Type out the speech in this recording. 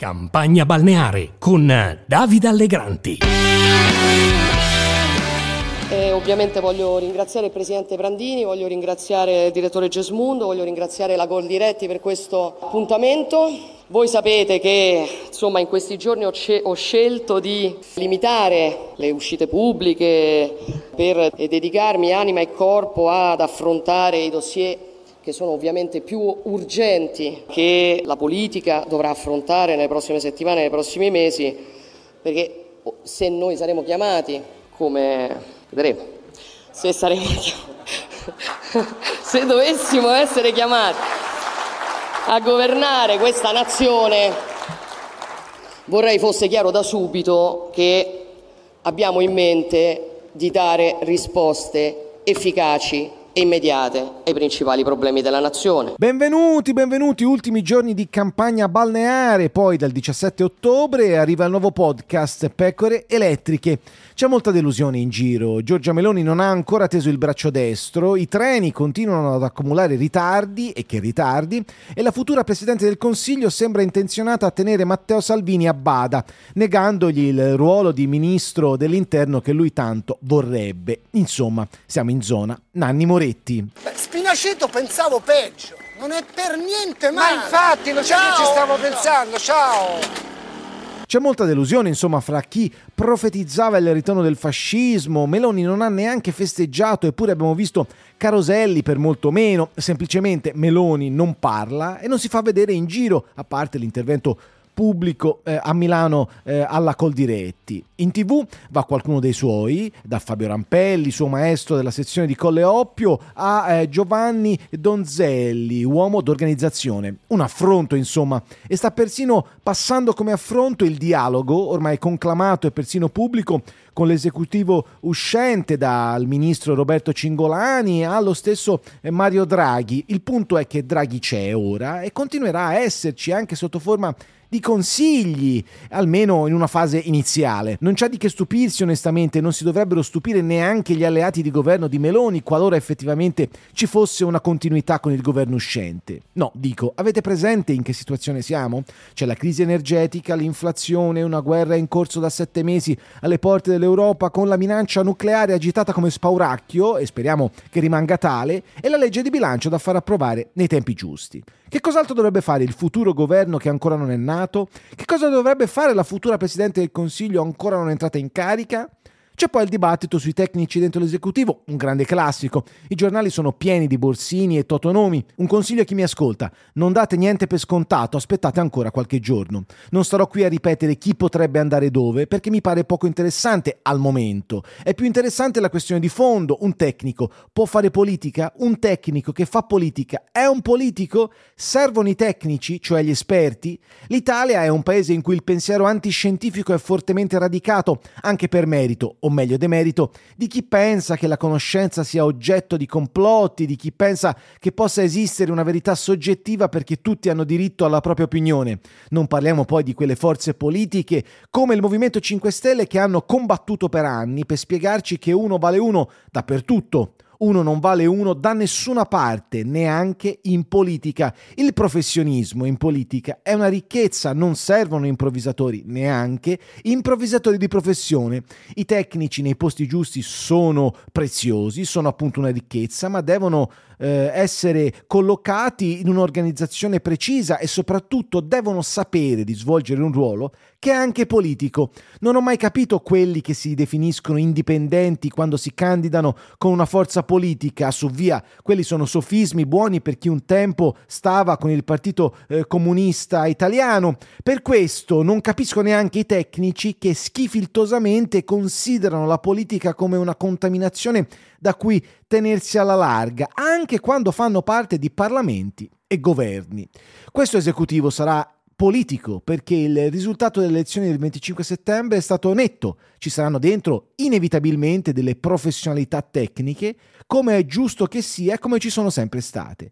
Campagna balneare con Davide Allegranti. E ovviamente voglio ringraziare il Presidente Brandini, voglio ringraziare il Direttore Gesmundo, voglio ringraziare la Gol Diretti per questo appuntamento. Voi sapete che insomma, in questi giorni ho, ce- ho, scelto di limitare le uscite pubbliche per dedicarmi anima e corpo ad affrontare i dossier che sono ovviamente più urgenti che la politica dovrà affrontare nelle prossime settimane, nei prossimi mesi, perché se noi saremo chiamati, come vedremo, se, saremo se dovessimo essere chiamati a governare questa nazione, vorrei fosse chiaro da subito che abbiamo in mente di dare risposte efficaci e immediate ai principali problemi della nazione. Benvenuti, benvenuti, ultimi giorni di campagna balneare, poi dal 17 ottobre arriva il nuovo podcast Pecore elettriche. C'è molta delusione in giro, Giorgia Meloni non ha ancora teso il braccio destro, i treni continuano ad accumulare ritardi e che ritardi e la futura Presidente del Consiglio sembra intenzionata a tenere Matteo Salvini a bada, negandogli il ruolo di Ministro dell'Interno che lui tanto vorrebbe. Insomma, siamo in zona Nanni Moretti. Beh, Spinaceto pensavo peggio, non è per niente male. Ma infatti, lo sai che ci stavo pensando, ciao! C'è molta delusione, insomma, fra chi profetizzava il ritorno del fascismo. Meloni non ha neanche festeggiato, eppure abbiamo visto Caroselli per molto meno. Semplicemente Meloni non parla e non si fa vedere in giro, a parte l'intervento pubblico eh, a Milano eh, alla Coldiretti. In tv va qualcuno dei suoi, da Fabio Rampelli, suo maestro della sezione di Colle Oppio, a eh, Giovanni Donzelli, uomo d'organizzazione. Un affronto, insomma, e sta persino passando come affronto il dialogo, ormai conclamato e persino pubblico, con l'esecutivo uscente dal ministro Roberto Cingolani allo stesso eh, Mario Draghi. Il punto è che Draghi c'è ora e continuerà a esserci anche sotto forma di consigli, almeno in una fase iniziale. Non c'è di che stupirsi onestamente, non si dovrebbero stupire neanche gli alleati di governo di Meloni qualora effettivamente ci fosse una continuità con il governo uscente. No, dico, avete presente in che situazione siamo? C'è la crisi energetica, l'inflazione, una guerra in corso da sette mesi alle porte dell'Europa con la minaccia nucleare agitata come spauracchio, e speriamo che rimanga tale, e la legge di bilancio da far approvare nei tempi giusti. Che cos'altro dovrebbe fare il futuro governo che ancora non è nato? Che cosa dovrebbe fare la futura Presidente del Consiglio ancora non entrata in carica? C'è poi il dibattito sui tecnici dentro l'esecutivo, un grande classico. I giornali sono pieni di Borsini e Totonomi. Un consiglio a chi mi ascolta: non date niente per scontato, aspettate ancora qualche giorno. Non starò qui a ripetere chi potrebbe andare dove, perché mi pare poco interessante al momento. È più interessante la questione di fondo. Un tecnico può fare politica? Un tecnico che fa politica è un politico? Servono i tecnici, cioè gli esperti? L'Italia è un paese in cui il pensiero antiscientifico è fortemente radicato, anche per merito o meglio demerito, di chi pensa che la conoscenza sia oggetto di complotti, di chi pensa che possa esistere una verità soggettiva perché tutti hanno diritto alla propria opinione. Non parliamo poi di quelle forze politiche come il Movimento 5 Stelle che hanno combattuto per anni per spiegarci che uno vale uno dappertutto uno non vale uno da nessuna parte, neanche in politica. Il professionismo in politica è una ricchezza, non servono improvvisatori, neanche improvvisatori di professione. I tecnici nei posti giusti sono preziosi, sono appunto una ricchezza, ma devono eh, essere collocati in un'organizzazione precisa e soprattutto devono sapere di svolgere un ruolo che è anche politico. Non ho mai capito quelli che si definiscono indipendenti quando si candidano con una forza politica su via. Quelli sono sofismi buoni per chi un tempo stava con il Partito eh, Comunista Italiano. Per questo non capisco neanche i tecnici che schifiltosamente considerano la politica come una contaminazione da cui tenersi alla larga, anche quando fanno parte di parlamenti e governi. Questo esecutivo sarà politico perché il risultato delle elezioni del 25 settembre è stato netto. Ci saranno dentro inevitabilmente delle professionalità tecniche, come è giusto che sia e come ci sono sempre state.